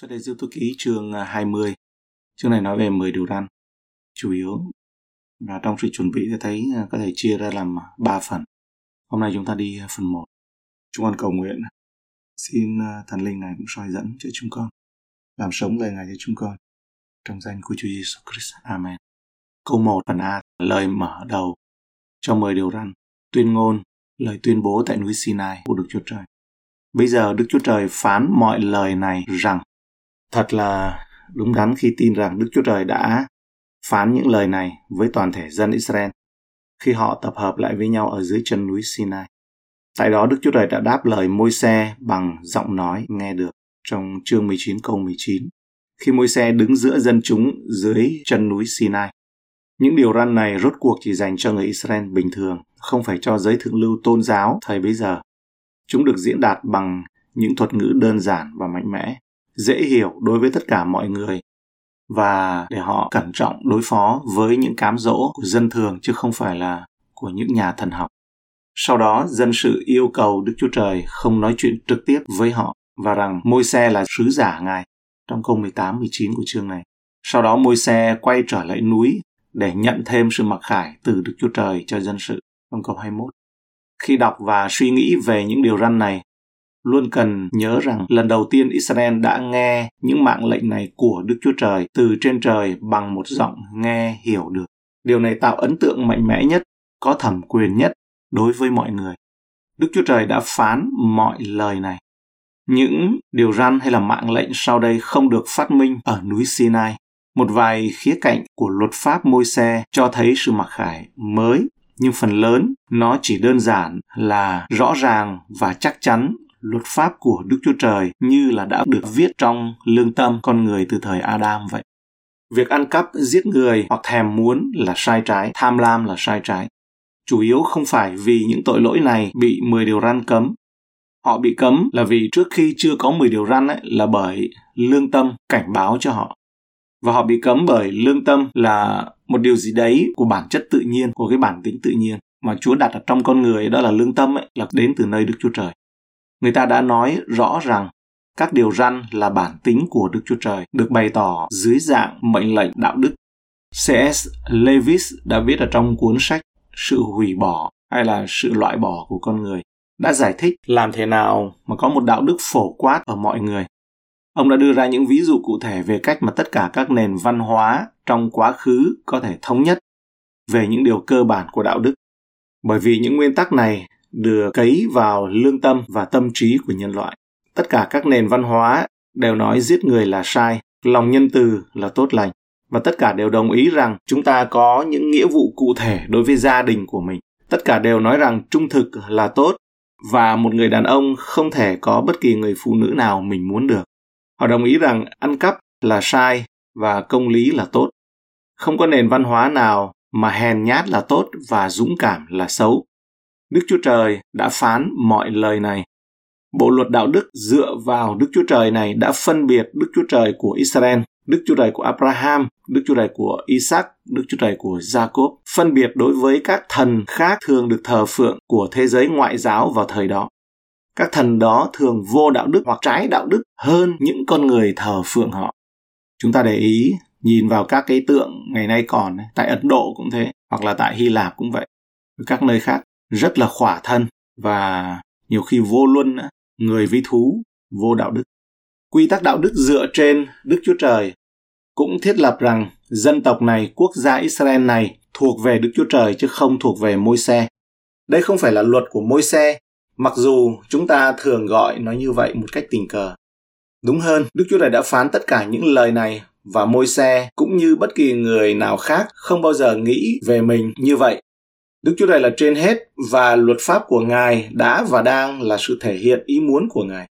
Xuất đề Diêu Thư Ký chương à, 20. Chương này nói về 10 điều răn. Chủ yếu và trong sự chuẩn bị ta thấy à, có thể chia ra làm à, 3 phần. Hôm nay chúng ta đi phần 1. Chúng con cầu nguyện. Xin thần linh này cũng soi dẫn cho chúng con. Làm sống lời Ngài cho chúng con. Trong danh của Chúa Giêsu Christ. Amen. Câu 1 phần A. Lời mở đầu cho 10 điều răn. Tuyên ngôn, lời tuyên bố tại núi Sinai của Đức Chúa Trời. Bây giờ Đức Chúa Trời phán mọi lời này rằng Thật là đúng đắn khi tin rằng Đức Chúa Trời đã phán những lời này với toàn thể dân Israel khi họ tập hợp lại với nhau ở dưới chân núi Sinai. Tại đó Đức Chúa Trời đã đáp lời môi xe bằng giọng nói nghe được trong chương 19 câu 19 khi môi xe đứng giữa dân chúng dưới chân núi Sinai. Những điều răn này rốt cuộc chỉ dành cho người Israel bình thường, không phải cho giới thượng lưu tôn giáo thời bấy giờ. Chúng được diễn đạt bằng những thuật ngữ đơn giản và mạnh mẽ dễ hiểu đối với tất cả mọi người và để họ cẩn trọng đối phó với những cám dỗ của dân thường chứ không phải là của những nhà thần học. Sau đó, dân sự yêu cầu Đức Chúa Trời không nói chuyện trực tiếp với họ và rằng môi xe là sứ giả Ngài trong câu 18, 19 của chương này. Sau đó môi xe quay trở lại núi để nhận thêm sự mặc khải từ Đức Chúa Trời cho dân sự trong câu 21. Khi đọc và suy nghĩ về những điều răn này, luôn cần nhớ rằng lần đầu tiên Israel đã nghe những mạng lệnh này của Đức Chúa Trời từ trên trời bằng một giọng nghe hiểu được. Điều này tạo ấn tượng mạnh mẽ nhất, có thẩm quyền nhất đối với mọi người. Đức Chúa Trời đã phán mọi lời này. Những điều răn hay là mạng lệnh sau đây không được phát minh ở núi Sinai. Một vài khía cạnh của luật pháp môi xe cho thấy sự mặc khải mới, nhưng phần lớn nó chỉ đơn giản là rõ ràng và chắc chắn luật pháp của Đức Chúa Trời như là đã được viết trong lương tâm con người từ thời Adam vậy. Việc ăn cắp, giết người hoặc thèm muốn là sai trái, tham lam là sai trái. Chủ yếu không phải vì những tội lỗi này bị 10 điều răn cấm. Họ bị cấm là vì trước khi chưa có 10 điều răn ấy, là bởi lương tâm cảnh báo cho họ. Và họ bị cấm bởi lương tâm là một điều gì đấy của bản chất tự nhiên, của cái bản tính tự nhiên mà Chúa đặt ở trong con người đó là lương tâm ấy, là đến từ nơi Đức Chúa Trời. Người ta đã nói rõ rằng các điều răn là bản tính của Đức Chúa Trời, được bày tỏ dưới dạng mệnh lệnh đạo đức. C.S. Lewis đã viết ở trong cuốn sách Sự hủy bỏ hay là sự loại bỏ của con người, đã giải thích làm thế nào mà có một đạo đức phổ quát ở mọi người. Ông đã đưa ra những ví dụ cụ thể về cách mà tất cả các nền văn hóa trong quá khứ có thể thống nhất về những điều cơ bản của đạo đức. Bởi vì những nguyên tắc này được cấy vào lương tâm và tâm trí của nhân loại. Tất cả các nền văn hóa đều nói giết người là sai, lòng nhân từ là tốt lành và tất cả đều đồng ý rằng chúng ta có những nghĩa vụ cụ thể đối với gia đình của mình. Tất cả đều nói rằng trung thực là tốt và một người đàn ông không thể có bất kỳ người phụ nữ nào mình muốn được. Họ đồng ý rằng ăn cắp là sai và công lý là tốt. Không có nền văn hóa nào mà hèn nhát là tốt và dũng cảm là xấu. Đức Chúa Trời đã phán mọi lời này. Bộ luật đạo đức dựa vào Đức Chúa Trời này đã phân biệt Đức Chúa Trời của Israel, Đức Chúa Trời của Abraham, Đức Chúa Trời của Isaac, Đức Chúa Trời của Jacob, phân biệt đối với các thần khác thường được thờ phượng của thế giới ngoại giáo vào thời đó. Các thần đó thường vô đạo đức hoặc trái đạo đức hơn những con người thờ phượng họ. Chúng ta để ý nhìn vào các cái tượng ngày nay còn tại Ấn Độ cũng thế hoặc là tại Hy Lạp cũng vậy các nơi khác rất là khỏa thân và nhiều khi vô luân người với thú, vô đạo đức. Quy tắc đạo đức dựa trên đức chúa trời cũng thiết lập rằng dân tộc này, quốc gia israel này thuộc về đức chúa trời chứ không thuộc về môi xe. Đây không phải là luật của môi xe, mặc dù chúng ta thường gọi nó như vậy một cách tình cờ. Đúng hơn, đức chúa trời đã phán tất cả những lời này và môi xe cũng như bất kỳ người nào khác không bao giờ nghĩ về mình như vậy. Đức Chúa Trời là trên hết và luật pháp của Ngài đã và đang là sự thể hiện ý muốn của Ngài.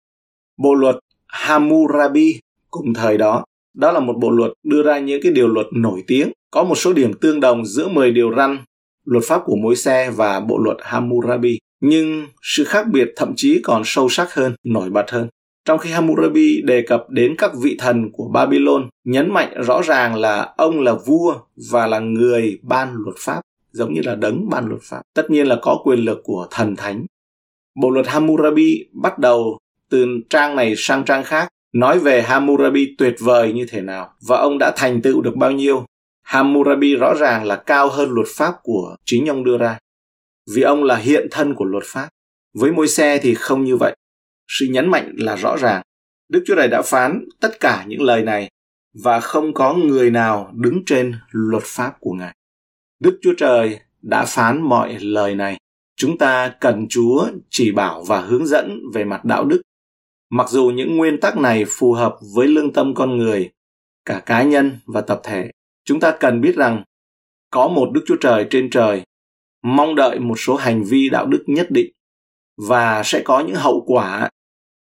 Bộ luật Hammurabi cùng thời đó, đó là một bộ luật đưa ra những cái điều luật nổi tiếng, có một số điểm tương đồng giữa 10 điều răn, luật pháp của mối xe và bộ luật Hammurabi. Nhưng sự khác biệt thậm chí còn sâu sắc hơn, nổi bật hơn. Trong khi Hammurabi đề cập đến các vị thần của Babylon, nhấn mạnh rõ ràng là ông là vua và là người ban luật pháp giống như là đấng ban luật pháp. Tất nhiên là có quyền lực của thần thánh. Bộ luật Hammurabi bắt đầu từ trang này sang trang khác, nói về Hammurabi tuyệt vời như thế nào và ông đã thành tựu được bao nhiêu. Hammurabi rõ ràng là cao hơn luật pháp của chính ông đưa ra. Vì ông là hiện thân của luật pháp. Với môi xe thì không như vậy. Sự nhấn mạnh là rõ ràng. Đức Chúa Trời đã phán tất cả những lời này và không có người nào đứng trên luật pháp của Ngài. Đức Chúa Trời đã phán mọi lời này. Chúng ta cần Chúa chỉ bảo và hướng dẫn về mặt đạo đức. Mặc dù những nguyên tắc này phù hợp với lương tâm con người, cả cá nhân và tập thể, chúng ta cần biết rằng có một Đức Chúa Trời trên trời mong đợi một số hành vi đạo đức nhất định và sẽ có những hậu quả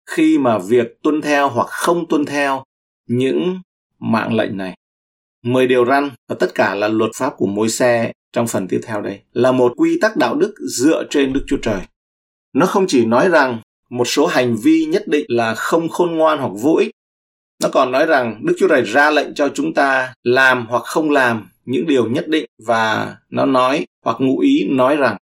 khi mà việc tuân theo hoặc không tuân theo những mạng lệnh này. Mười điều răn và tất cả là luật pháp của môi xe trong phần tiếp theo đây là một quy tắc đạo đức dựa trên Đức Chúa Trời. Nó không chỉ nói rằng một số hành vi nhất định là không khôn ngoan hoặc vô ích. Nó còn nói rằng Đức Chúa Trời ra lệnh cho chúng ta làm hoặc không làm những điều nhất định và nó nói hoặc ngụ ý nói rằng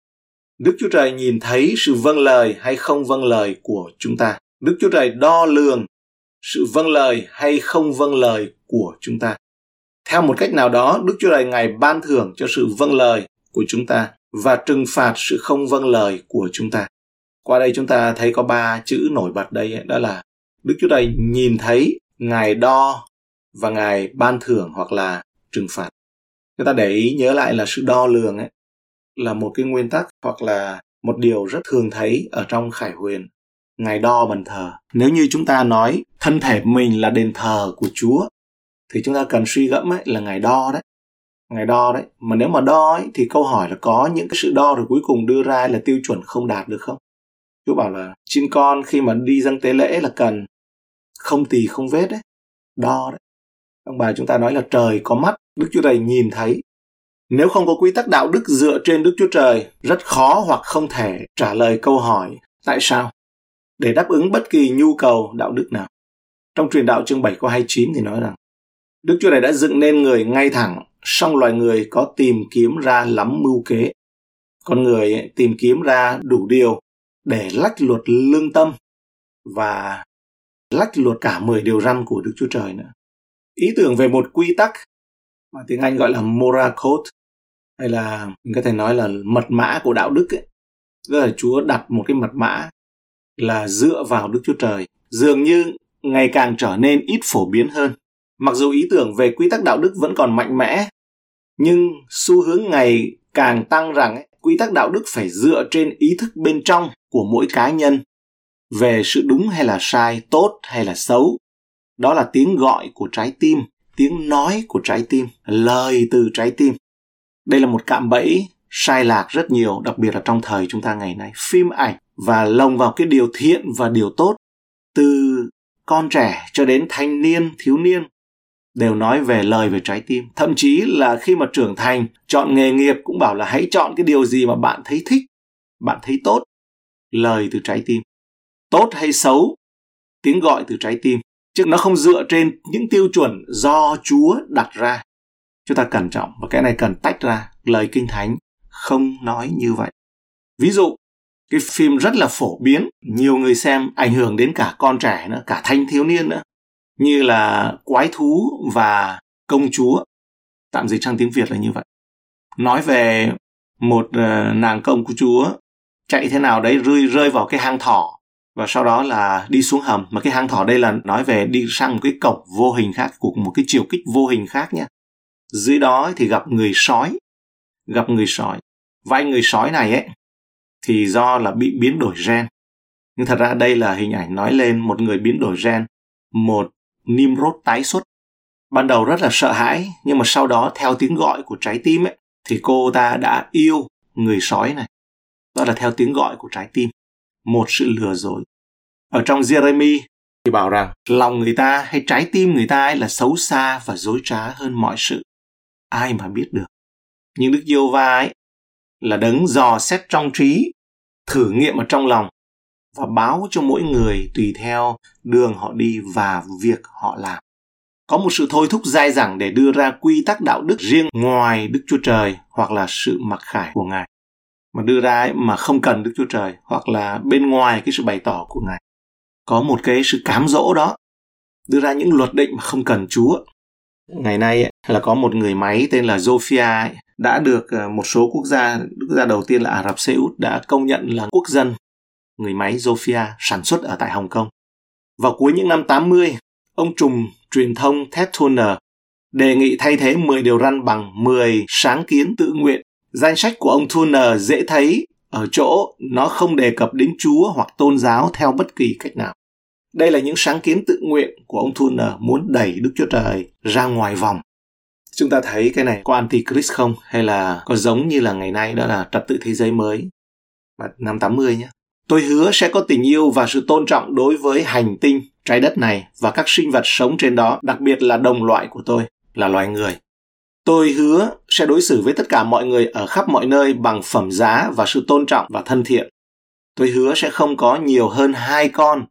Đức Chúa Trời nhìn thấy sự vâng lời hay không vâng lời của chúng ta. Đức Chúa Trời đo lường sự vâng lời hay không vâng lời của chúng ta. Theo một cách nào đó, Đức Chúa Trời Ngài ban thưởng cho sự vâng lời của chúng ta và trừng phạt sự không vâng lời của chúng ta. Qua đây chúng ta thấy có ba chữ nổi bật đây, đó là Đức Chúa Trời nhìn thấy, Ngài đo và Ngài ban thưởng hoặc là trừng phạt. Chúng ta để ý nhớ lại là sự đo lường ấy, là một cái nguyên tắc hoặc là một điều rất thường thấy ở trong khải huyền ngài đo bàn thờ nếu như chúng ta nói thân thể mình là đền thờ của chúa thì chúng ta cần suy gẫm ấy là ngày đo đấy. Ngày đo đấy. Mà nếu mà đo ấy, thì câu hỏi là có những cái sự đo rồi cuối cùng đưa ra là tiêu chuẩn không đạt được không? Chú bảo là chim con khi mà đi dâng tế lễ là cần không tỳ không vết đấy đo đấy. Ông bà chúng ta nói là trời có mắt đức chúa trời nhìn thấy. Nếu không có quy tắc đạo đức dựa trên đức chúa trời rất khó hoặc không thể trả lời câu hỏi tại sao? Để đáp ứng bất kỳ nhu cầu đạo đức nào. Trong truyền đạo chương 7 câu 29 thì nói rằng Đức Chúa này đã dựng nên người ngay thẳng, song loài người có tìm kiếm ra lắm mưu kế. Con người tìm kiếm ra đủ điều để lách luật lương tâm và lách luật cả 10 điều răn của Đức Chúa Trời nữa. Ý tưởng về một quy tắc mà tiếng Anh gọi là moral code hay là mình có thể nói là mật mã của đạo đức ấy. Tức là Chúa đặt một cái mật mã là dựa vào Đức Chúa Trời dường như ngày càng trở nên ít phổ biến hơn. Mặc dù ý tưởng về quy tắc đạo đức vẫn còn mạnh mẽ, nhưng xu hướng ngày càng tăng rằng quy tắc đạo đức phải dựa trên ý thức bên trong của mỗi cá nhân về sự đúng hay là sai, tốt hay là xấu. Đó là tiếng gọi của trái tim, tiếng nói của trái tim, lời từ trái tim. Đây là một cạm bẫy sai lạc rất nhiều, đặc biệt là trong thời chúng ta ngày nay. Phim ảnh và lồng vào cái điều thiện và điều tốt từ con trẻ cho đến thanh niên thiếu niên đều nói về lời về trái tim. Thậm chí là khi mà trưởng thành, chọn nghề nghiệp cũng bảo là hãy chọn cái điều gì mà bạn thấy thích, bạn thấy tốt. Lời từ trái tim. Tốt hay xấu, tiếng gọi từ trái tim. Chứ nó không dựa trên những tiêu chuẩn do chúa đặt ra. Chúng ta cẩn trọng và cái này cần tách ra. Lời kinh thánh không nói như vậy. Ví dụ, cái phim rất là phổ biến, nhiều người xem ảnh hưởng đến cả con trẻ nữa, cả thanh thiếu niên nữa như là quái thú và công chúa. Tạm dịch sang tiếng việt là như vậy. Nói về một uh, nàng công chúa chạy thế nào đấy rơi rơi vào cái hang thỏ và sau đó là đi xuống hầm. Mà cái hang thỏ đây là nói về đi sang một cái cổng vô hình khác của một cái chiều kích vô hình khác nhé. Dưới đó thì gặp người sói gặp người sói. Và anh người sói này ấy thì do là bị biến đổi gen. Nhưng thật ra đây là hình ảnh nói lên một người biến đổi gen, một Nimrod tái xuất. Ban đầu rất là sợ hãi, nhưng mà sau đó theo tiếng gọi của trái tim ấy, thì cô ta đã yêu người sói này. Đó là theo tiếng gọi của trái tim. Một sự lừa dối. Ở trong Jeremy thì bảo rằng lòng người ta hay trái tim người ta ấy là xấu xa và dối trá hơn mọi sự. Ai mà biết được. Nhưng Đức Giêsu va ấy là đấng dò xét trong trí, thử nghiệm ở trong lòng và báo cho mỗi người tùy theo đường họ đi và việc họ làm. Có một sự thôi thúc dai dẳng để đưa ra quy tắc đạo đức riêng ngoài Đức Chúa Trời hoặc là sự mặc khải của Ngài. Mà đưa ra ấy mà không cần Đức Chúa Trời hoặc là bên ngoài cái sự bày tỏ của Ngài. Có một cái sự cám dỗ đó đưa ra những luật định mà không cần Chúa. Ngày nay là có một người máy tên là Zofia đã được ờ, một số quốc gia, quốc gia đầu tiên là Ả Rập Xê Út đã công nhận là quốc dân. Người máy Zofia sản xuất ở tại Hồng Kông. Vào cuối những năm 80, ông trùm truyền thông Ted Turner đề nghị thay thế 10 điều răn bằng 10 sáng kiến tự nguyện. Danh sách của ông Turner dễ thấy ở chỗ nó không đề cập đến Chúa hoặc tôn giáo theo bất kỳ cách nào. Đây là những sáng kiến tự nguyện của ông Turner muốn đẩy Đức Chúa Trời ra ngoài vòng. Chúng ta thấy cái này có antichrist không? Hay là có giống như là ngày nay đó là trật tự thế giới mới? Và năm 80 nhé. Tôi hứa sẽ có tình yêu và sự tôn trọng đối với hành tinh, trái đất này và các sinh vật sống trên đó, đặc biệt là đồng loại của tôi, là loài người. Tôi hứa sẽ đối xử với tất cả mọi người ở khắp mọi nơi bằng phẩm giá và sự tôn trọng và thân thiện. Tôi hứa sẽ không có nhiều hơn hai con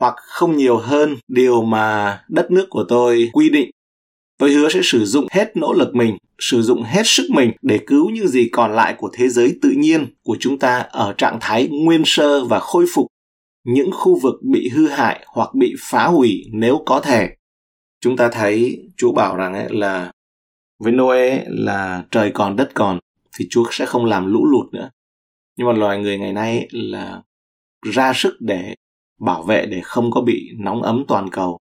hoặc không nhiều hơn điều mà đất nước của tôi quy định. Tôi hứa sẽ sử dụng hết nỗ lực mình, sử dụng hết sức mình để cứu những gì còn lại của thế giới tự nhiên của chúng ta ở trạng thái nguyên sơ và khôi phục những khu vực bị hư hại hoặc bị phá hủy nếu có thể. Chúng ta thấy Chúa bảo rằng ấy là với Noe là trời còn đất còn thì Chúa sẽ không làm lũ lụt nữa. Nhưng mà loài người ngày nay là ra sức để bảo vệ để không có bị nóng ấm toàn cầu,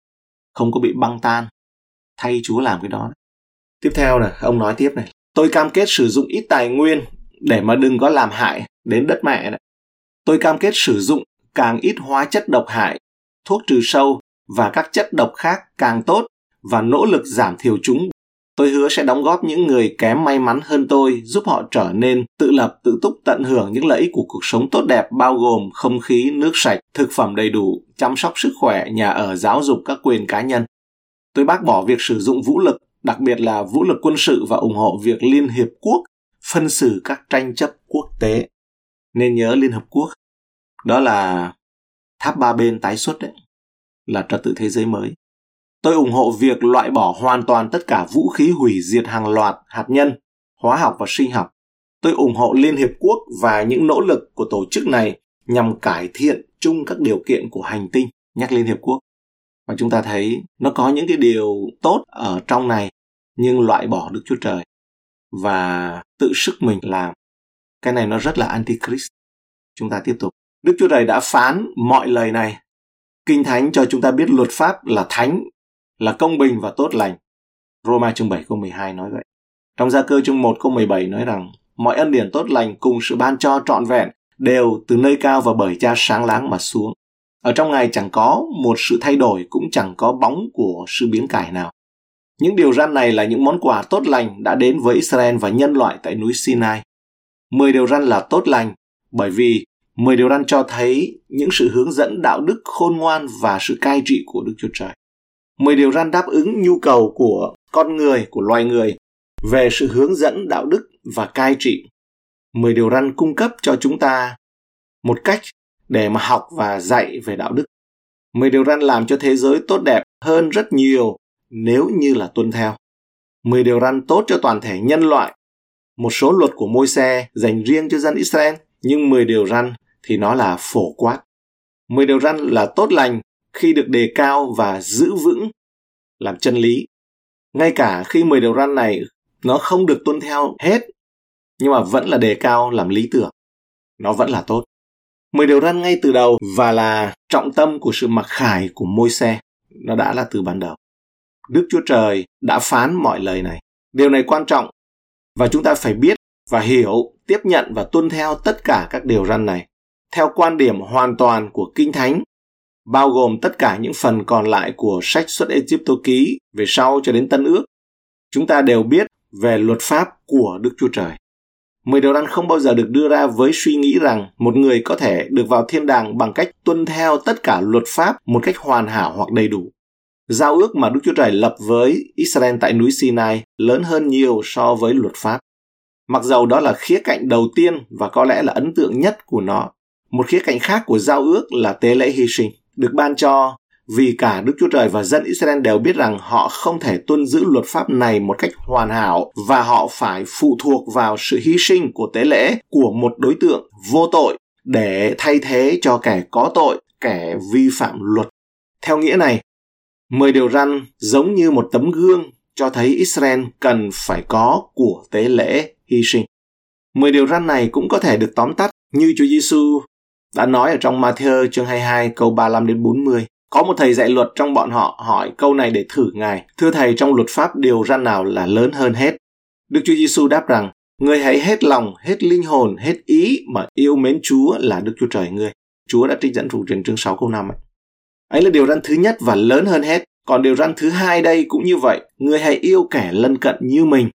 không có bị băng tan. Thay Chúa làm cái đó. Tiếp theo này, ông nói tiếp này. Tôi cam kết sử dụng ít tài nguyên để mà đừng có làm hại đến đất mẹ này. Tôi cam kết sử dụng càng ít hóa chất độc hại, thuốc trừ sâu và các chất độc khác càng tốt và nỗ lực giảm thiểu chúng Tôi hứa sẽ đóng góp những người kém may mắn hơn tôi, giúp họ trở nên tự lập, tự túc tận hưởng những lợi ích của cuộc sống tốt đẹp bao gồm không khí, nước sạch, thực phẩm đầy đủ, chăm sóc sức khỏe, nhà ở, giáo dục các quyền cá nhân. Tôi bác bỏ việc sử dụng vũ lực, đặc biệt là vũ lực quân sự và ủng hộ việc Liên Hiệp Quốc phân xử các tranh chấp quốc tế. Nên nhớ Liên Hợp Quốc, đó là tháp ba bên tái xuất đấy, là trật tự thế giới mới. Tôi ủng hộ việc loại bỏ hoàn toàn tất cả vũ khí hủy diệt hàng loạt hạt nhân, hóa học và sinh học. Tôi ủng hộ Liên Hiệp Quốc và những nỗ lực của tổ chức này nhằm cải thiện chung các điều kiện của hành tinh, nhắc Liên Hiệp Quốc. Và chúng ta thấy nó có những cái điều tốt ở trong này, nhưng loại bỏ Đức Chúa Trời và tự sức mình làm. Cái này nó rất là antichrist. Chúng ta tiếp tục. Đức Chúa Trời đã phán mọi lời này. Kinh Thánh cho chúng ta biết luật pháp là thánh là công bình và tốt lành. Roma chương 7 câu 12 nói vậy. Trong gia cơ chương 1 câu 17 nói rằng mọi ân điển tốt lành cùng sự ban cho trọn vẹn đều từ nơi cao và bởi cha sáng láng mà xuống. Ở trong ngài chẳng có một sự thay đổi cũng chẳng có bóng của sự biến cải nào. Những điều răn này là những món quà tốt lành đã đến với Israel và nhân loại tại núi Sinai. Mười điều răn là tốt lành bởi vì mười điều răn cho thấy những sự hướng dẫn đạo đức khôn ngoan và sự cai trị của Đức Chúa Trời. 10 điều răn đáp ứng nhu cầu của con người, của loài người về sự hướng dẫn đạo đức và cai trị. 10 điều răn cung cấp cho chúng ta một cách để mà học và dạy về đạo đức. 10 điều răn làm cho thế giới tốt đẹp hơn rất nhiều nếu như là tuân theo. 10 điều răn tốt cho toàn thể nhân loại. Một số luật của môi xe dành riêng cho dân Israel, nhưng 10 điều răn thì nó là phổ quát. 10 điều răn là tốt lành khi được đề cao và giữ vững làm chân lý. Ngay cả khi 10 điều răn này nó không được tuân theo hết, nhưng mà vẫn là đề cao làm lý tưởng. Nó vẫn là tốt. 10 điều răn ngay từ đầu và là trọng tâm của sự mặc khải của môi xe. Nó đã là từ ban đầu. Đức Chúa Trời đã phán mọi lời này. Điều này quan trọng và chúng ta phải biết và hiểu, tiếp nhận và tuân theo tất cả các điều răn này theo quan điểm hoàn toàn của Kinh Thánh bao gồm tất cả những phần còn lại của sách xuất Egypto ký về sau cho đến Tân ước. Chúng ta đều biết về luật pháp của Đức Chúa Trời. Mười điều răn không bao giờ được đưa ra với suy nghĩ rằng một người có thể được vào thiên đàng bằng cách tuân theo tất cả luật pháp một cách hoàn hảo hoặc đầy đủ. Giao ước mà Đức Chúa Trời lập với Israel tại núi Sinai lớn hơn nhiều so với luật pháp. Mặc dầu đó là khía cạnh đầu tiên và có lẽ là ấn tượng nhất của nó, một khía cạnh khác của giao ước là tế lễ hy sinh được ban cho vì cả Đức Chúa Trời và dân Israel đều biết rằng họ không thể tuân giữ luật pháp này một cách hoàn hảo và họ phải phụ thuộc vào sự hy sinh của tế lễ của một đối tượng vô tội để thay thế cho kẻ có tội, kẻ vi phạm luật. Theo nghĩa này, Mười điều răn giống như một tấm gương cho thấy Israel cần phải có của tế lễ hy sinh. Mười điều răn này cũng có thể được tóm tắt như Chúa Giêsu đã nói ở trong Matthew chương 22 câu 35 đến 40. Có một thầy dạy luật trong bọn họ hỏi câu này để thử Ngài. Thưa thầy, trong luật pháp điều răn nào là lớn hơn hết? Đức Chúa Giêsu đáp rằng, Người hãy hết lòng, hết linh hồn, hết ý mà yêu mến Chúa là Đức Chúa Trời ngươi. Chúa đã trích dẫn phụ truyền chương 6 câu 5 ấy. Ấy là điều răn thứ nhất và lớn hơn hết. Còn điều răn thứ hai đây cũng như vậy. Người hãy yêu kẻ lân cận như mình.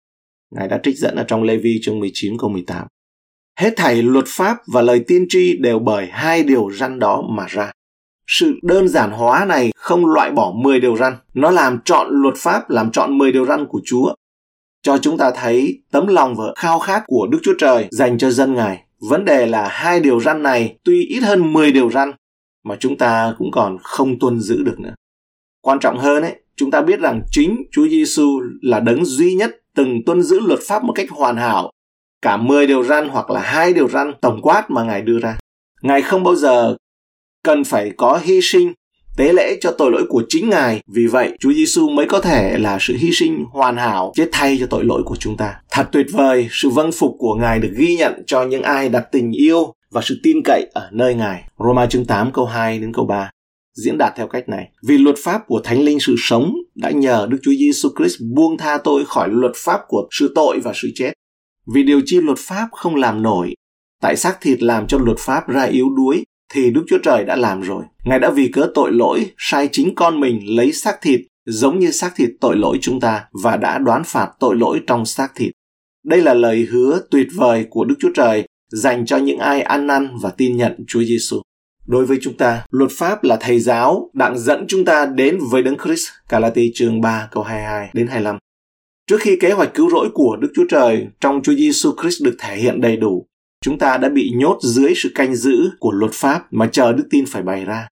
Ngài đã trích dẫn ở trong Lê Vi chương 19 câu 18. Hết thảy luật pháp và lời tiên tri đều bởi hai điều răn đó mà ra. Sự đơn giản hóa này không loại bỏ 10 điều răn. Nó làm chọn luật pháp, làm chọn 10 điều răn của Chúa. Cho chúng ta thấy tấm lòng và khao khát của Đức Chúa Trời dành cho dân Ngài. Vấn đề là hai điều răn này tuy ít hơn 10 điều răn mà chúng ta cũng còn không tuân giữ được nữa. Quan trọng hơn ấy, chúng ta biết rằng chính Chúa Giêsu là đấng duy nhất từng tuân giữ luật pháp một cách hoàn hảo. Cả 10 điều răn hoặc là hai điều răn tổng quát mà Ngài đưa ra. Ngài không bao giờ cần phải có hy sinh tế lễ cho tội lỗi của chính Ngài. Vì vậy, Chúa Giêsu mới có thể là sự hy sinh hoàn hảo chết thay cho tội lỗi của chúng ta. Thật tuyệt vời, sự vâng phục của Ngài được ghi nhận cho những ai đặt tình yêu và sự tin cậy ở nơi Ngài. Roma chương 8 câu 2 đến câu 3 diễn đạt theo cách này. Vì luật pháp của Thánh Linh sự sống đã nhờ Đức Chúa Giêsu Christ buông tha tôi khỏi luật pháp của sự tội và sự chết. Vì điều chi luật pháp không làm nổi, tại xác thịt làm cho luật pháp ra yếu đuối, thì Đức Chúa Trời đã làm rồi. Ngài đã vì cớ tội lỗi, sai chính con mình lấy xác thịt giống như xác thịt tội lỗi chúng ta và đã đoán phạt tội lỗi trong xác thịt. Đây là lời hứa tuyệt vời của Đức Chúa Trời dành cho những ai ăn năn và tin nhận Chúa Giêsu. Đối với chúng ta, luật pháp là thầy giáo đang dẫn chúng ta đến với Đấng Christ. Galati chương 3 câu 22 đến 25. Trước khi kế hoạch cứu rỗi của Đức Chúa Trời trong Chúa Giêsu Christ được thể hiện đầy đủ, chúng ta đã bị nhốt dưới sự canh giữ của luật pháp mà chờ đức tin phải bày ra.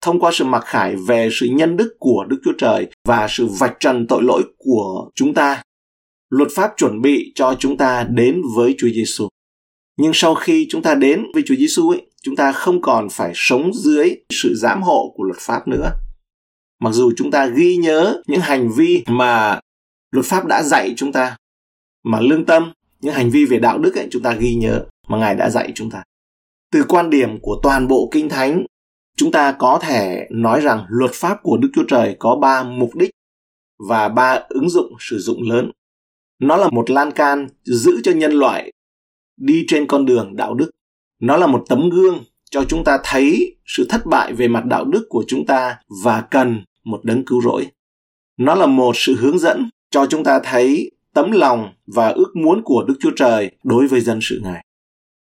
Thông qua sự mặc khải về sự nhân đức của Đức Chúa Trời và sự vạch trần tội lỗi của chúng ta, luật pháp chuẩn bị cho chúng ta đến với Chúa Giêsu. Nhưng sau khi chúng ta đến với Chúa Giêsu ấy, chúng ta không còn phải sống dưới sự giám hộ của luật pháp nữa. Mặc dù chúng ta ghi nhớ những hành vi mà luật pháp đã dạy chúng ta, mà lương tâm, những hành vi về đạo đức ấy chúng ta ghi nhớ mà Ngài đã dạy chúng ta. Từ quan điểm của toàn bộ Kinh Thánh, chúng ta có thể nói rằng luật pháp của Đức Chúa Trời có ba mục đích và ba ứng dụng sử dụng lớn. Nó là một lan can giữ cho nhân loại đi trên con đường đạo đức. Nó là một tấm gương cho chúng ta thấy sự thất bại về mặt đạo đức của chúng ta và cần một đấng cứu rỗi. Nó là một sự hướng dẫn cho chúng ta thấy tấm lòng và ước muốn của Đức Chúa Trời đối với dân sự Ngài.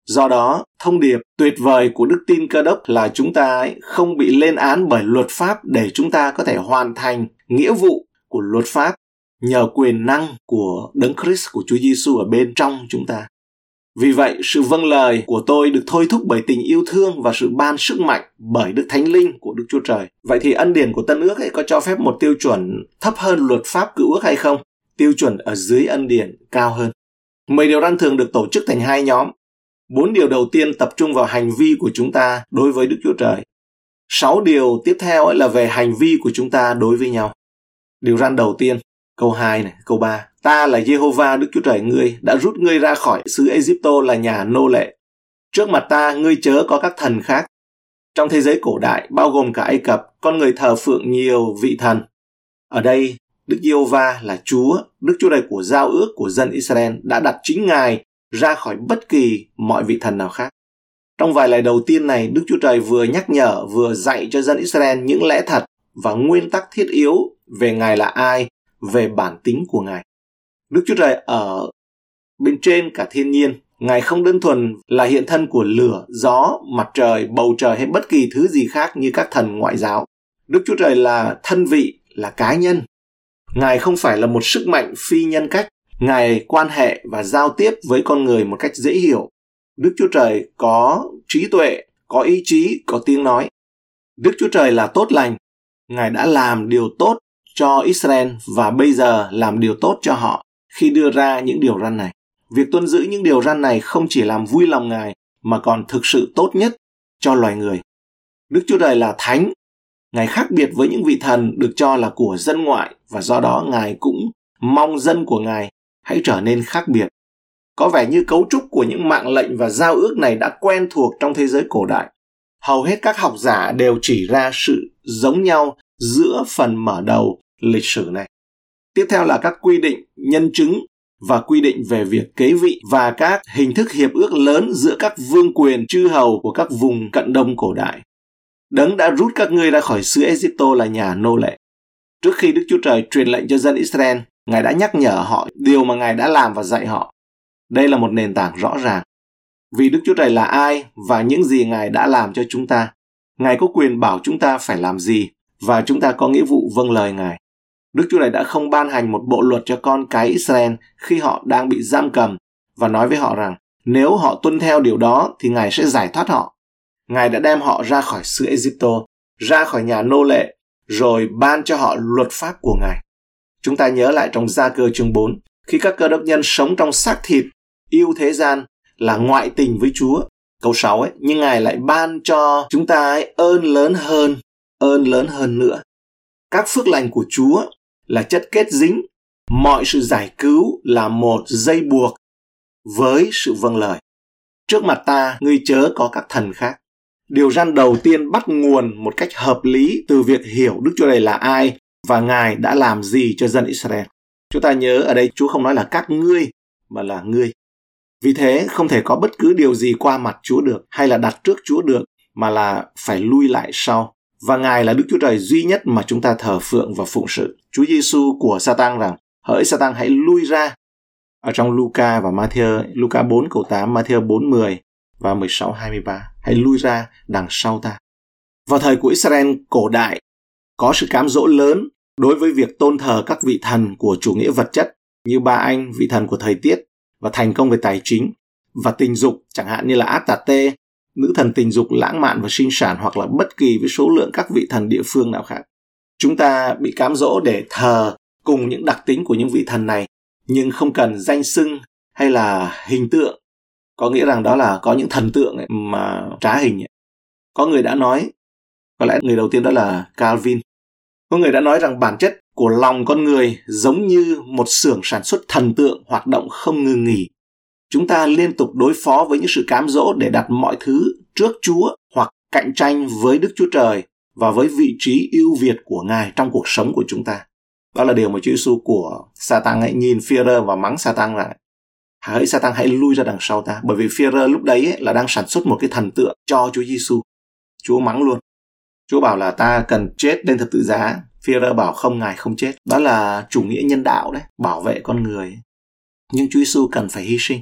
Do đó, thông điệp tuyệt vời của đức tin cơ đốc là chúng ta ấy không bị lên án bởi luật pháp để chúng ta có thể hoàn thành nghĩa vụ của luật pháp nhờ quyền năng của Đấng Christ của Chúa Giêsu ở bên trong chúng ta. Vì vậy, sự vâng lời của tôi được thôi thúc bởi tình yêu thương và sự ban sức mạnh bởi Đức Thánh Linh của Đức Chúa Trời. Vậy thì ân điển của Tân ước ấy có cho phép một tiêu chuẩn thấp hơn luật pháp cựu ước hay không? Tiêu chuẩn ở dưới ân điển cao hơn. Mười điều răn thường được tổ chức thành hai nhóm. Bốn điều đầu tiên tập trung vào hành vi của chúng ta đối với Đức Chúa Trời. Sáu điều tiếp theo ấy là về hành vi của chúng ta đối với nhau. Điều răn đầu tiên, câu 2 này, câu 3. Ta là Jehovah Đức Chúa Trời ngươi, đã rút ngươi ra khỏi xứ Egypto là nhà nô lệ. Trước mặt ta, ngươi chớ có các thần khác. Trong thế giới cổ đại, bao gồm cả Ai Cập, con người thờ phượng nhiều vị thần. Ở đây, Đức Giê-hô-va là Chúa, Đức Chúa Trời của giao ước của dân Israel đã đặt chính Ngài ra khỏi bất kỳ mọi vị thần nào khác. Trong vài lời đầu tiên này, Đức Chúa Trời vừa nhắc nhở, vừa dạy cho dân Israel những lẽ thật và nguyên tắc thiết yếu về Ngài là ai, về bản tính của Ngài. Đức Chúa Trời ở bên trên cả thiên nhiên. Ngài không đơn thuần là hiện thân của lửa, gió, mặt trời, bầu trời hay bất kỳ thứ gì khác như các thần ngoại giáo. Đức Chúa Trời là thân vị, là cá nhân. Ngài không phải là một sức mạnh phi nhân cách. Ngài quan hệ và giao tiếp với con người một cách dễ hiểu. Đức Chúa Trời có trí tuệ, có ý chí, có tiếng nói. Đức Chúa Trời là tốt lành. Ngài đã làm điều tốt cho Israel và bây giờ làm điều tốt cho họ khi đưa ra những điều răn này. Việc tuân giữ những điều răn này không chỉ làm vui lòng Ngài mà còn thực sự tốt nhất cho loài người. Đức Chúa Trời là thánh, Ngài khác biệt với những vị thần được cho là của dân ngoại và do đó Ngài cũng mong dân của Ngài hãy trở nên khác biệt. Có vẻ như cấu trúc của những mạng lệnh và giao ước này đã quen thuộc trong thế giới cổ đại. Hầu hết các học giả đều chỉ ra sự giống nhau giữa phần mở đầu lịch sử này. Tiếp theo là các quy định, nhân chứng và quy định về việc kế vị và các hình thức hiệp ước lớn giữa các vương quyền chư hầu của các vùng cận đông cổ đại. Đấng đã rút các ngươi ra khỏi xứ Egypto là nhà nô lệ. Trước khi Đức Chúa Trời truyền lệnh cho dân Israel, Ngài đã nhắc nhở họ điều mà Ngài đã làm và dạy họ. Đây là một nền tảng rõ ràng. Vì Đức Chúa Trời là ai và những gì Ngài đã làm cho chúng ta. Ngài có quyền bảo chúng ta phải làm gì và chúng ta có nghĩa vụ vâng lời Ngài. Đức Chúa Trời đã không ban hành một bộ luật cho con cái Israel khi họ đang bị giam cầm và nói với họ rằng nếu họ tuân theo điều đó thì Ngài sẽ giải thoát họ. Ngài đã đem họ ra khỏi xứ Egypto, ra khỏi nhà nô lệ, rồi ban cho họ luật pháp của Ngài. Chúng ta nhớ lại trong Gia cơ chương 4, khi các cơ đốc nhân sống trong xác thịt, yêu thế gian, là ngoại tình với Chúa. Câu 6 ấy, nhưng Ngài lại ban cho chúng ta ấy ơn lớn hơn, ơn lớn hơn nữa. Các phước lành của Chúa là chất kết dính, mọi sự giải cứu là một dây buộc với sự vâng lời. Trước mặt ta, ngươi chớ có các thần khác. Điều răn đầu tiên bắt nguồn một cách hợp lý từ việc hiểu Đức Chúa Trời là ai và Ngài đã làm gì cho dân Israel. Chúng ta nhớ ở đây Chúa không nói là các ngươi, mà là ngươi. Vì thế không thể có bất cứ điều gì qua mặt Chúa được hay là đặt trước Chúa được mà là phải lui lại sau. Và Ngài là Đức Chúa Trời duy nhất mà chúng ta thờ phượng và phụng sự. Chúa Giêsu của Satan rằng, hỡi Satan hãy lui ra. Ở trong Luca và Matthew, Luca 4 câu 8, Matthew 4 10 và 16 23, hãy lui ra đằng sau ta. Vào thời của Israel cổ đại, có sự cám dỗ lớn đối với việc tôn thờ các vị thần của chủ nghĩa vật chất như ba anh, vị thần của thời tiết và thành công về tài chính và tình dục chẳng hạn như là Atate, nữ thần tình dục lãng mạn và sinh sản hoặc là bất kỳ với số lượng các vị thần địa phương nào khác. Chúng ta bị cám dỗ để thờ cùng những đặc tính của những vị thần này nhưng không cần danh xưng hay là hình tượng có nghĩa rằng đó là có những thần tượng ấy mà trá hình ấy. có người đã nói có lẽ người đầu tiên đó là Calvin có người đã nói rằng bản chất của lòng con người giống như một xưởng sản xuất thần tượng hoạt động không ngừng nghỉ. Chúng ta liên tục đối phó với những sự cám dỗ để đặt mọi thứ trước Chúa hoặc cạnh tranh với Đức Chúa Trời và với vị trí ưu việt của Ngài trong cuộc sống của chúng ta. Đó là điều mà Chúa Giêsu của Satan ấy nhìn Führer và mắng Satan lại. Hãy Satan hãy lui ra đằng sau ta, bởi vì Führer lúc đấy ấy, là đang sản xuất một cái thần tượng cho Chúa Giêsu. Chúa mắng luôn. Chúa bảo là ta cần chết lên thập tự giá. Führer bảo không ngài không chết. Đó là chủ nghĩa nhân đạo đấy, bảo vệ con người. Nhưng Chúa Giêsu cần phải hy sinh.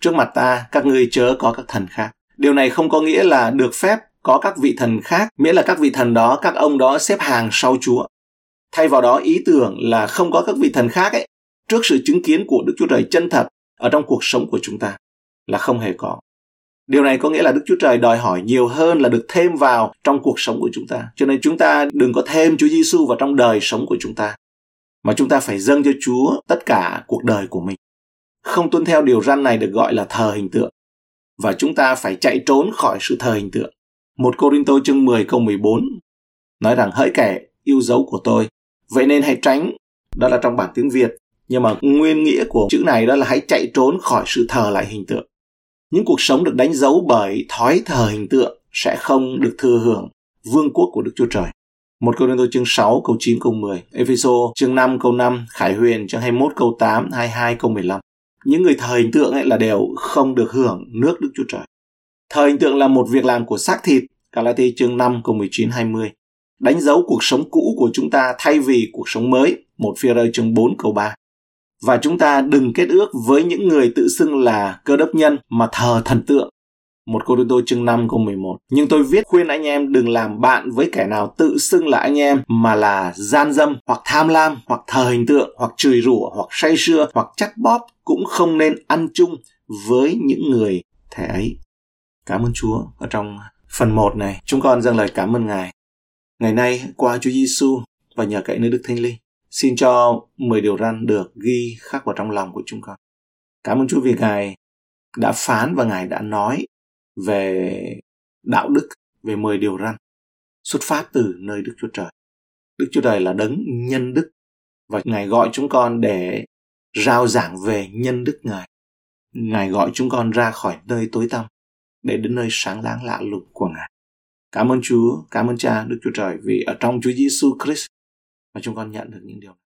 Trước mặt ta, các ngươi chớ có các thần khác. Điều này không có nghĩa là được phép có các vị thần khác, miễn là các vị thần đó, các ông đó xếp hàng sau Chúa. Thay vào đó ý tưởng là không có các vị thần khác ấy, trước sự chứng kiến của Đức Chúa Trời chân thật ở trong cuộc sống của chúng ta là không hề có. Điều này có nghĩa là Đức Chúa Trời đòi hỏi nhiều hơn là được thêm vào trong cuộc sống của chúng ta. Cho nên chúng ta đừng có thêm Chúa Giêsu vào trong đời sống của chúng ta. Mà chúng ta phải dâng cho Chúa tất cả cuộc đời của mình. Không tuân theo điều răn này được gọi là thờ hình tượng. Và chúng ta phải chạy trốn khỏi sự thờ hình tượng. Một Cô Rinh Tô chương 10 câu 14 nói rằng hỡi kẻ yêu dấu của tôi. Vậy nên hãy tránh, đó là trong bản tiếng Việt. Nhưng mà nguyên nghĩa của chữ này đó là hãy chạy trốn khỏi sự thờ lại hình tượng những cuộc sống được đánh dấu bởi thói thờ hình tượng sẽ không được thừa hưởng vương quốc của Đức Chúa Trời. Một câu Tô chương 6 câu 9 câu 10, Epheso chương 5 câu 5, Khải Huyền chương 21 câu 8, 22 câu 15. Những người thờ hình tượng ấy là đều không được hưởng nước Đức Chúa Trời. Thờ hình tượng là một việc làm của xác thịt, Galati chương 5 câu 19 20. Đánh dấu cuộc sống cũ của chúng ta thay vì cuộc sống mới, một phi chương 4 câu 3 và chúng ta đừng kết ước với những người tự xưng là cơ đốc nhân mà thờ thần tượng. Một cô đôi tôi chương 5 câu 11. Nhưng tôi viết khuyên anh em đừng làm bạn với kẻ nào tự xưng là anh em mà là gian dâm hoặc tham lam hoặc thờ hình tượng hoặc chửi rủa hoặc say sưa hoặc chắc bóp cũng không nên ăn chung với những người thể ấy. Cảm ơn Chúa ở trong phần 1 này. Chúng con dâng lời cảm ơn Ngài. Ngày nay, qua Chúa Giêsu và nhờ cậy nơi Đức Thánh Linh Xin cho 10 điều răn được ghi khắc vào trong lòng của chúng con. Cảm ơn Chúa vì Ngài đã phán và Ngài đã nói về đạo đức, về 10 điều răn. xuất phát từ nơi Đức Chúa Trời. Đức Chúa Trời là đấng nhân đức và Ngài gọi chúng con để rao giảng về nhân đức Ngài. Ngài gọi chúng con ra khỏi nơi tối tăm để đến nơi sáng láng lạ lùng của Ngài. Cảm ơn Chúa, cảm ơn Cha Đức Chúa Trời vì ở trong Chúa Giêsu Christ mà chúng con nhận được những điều này.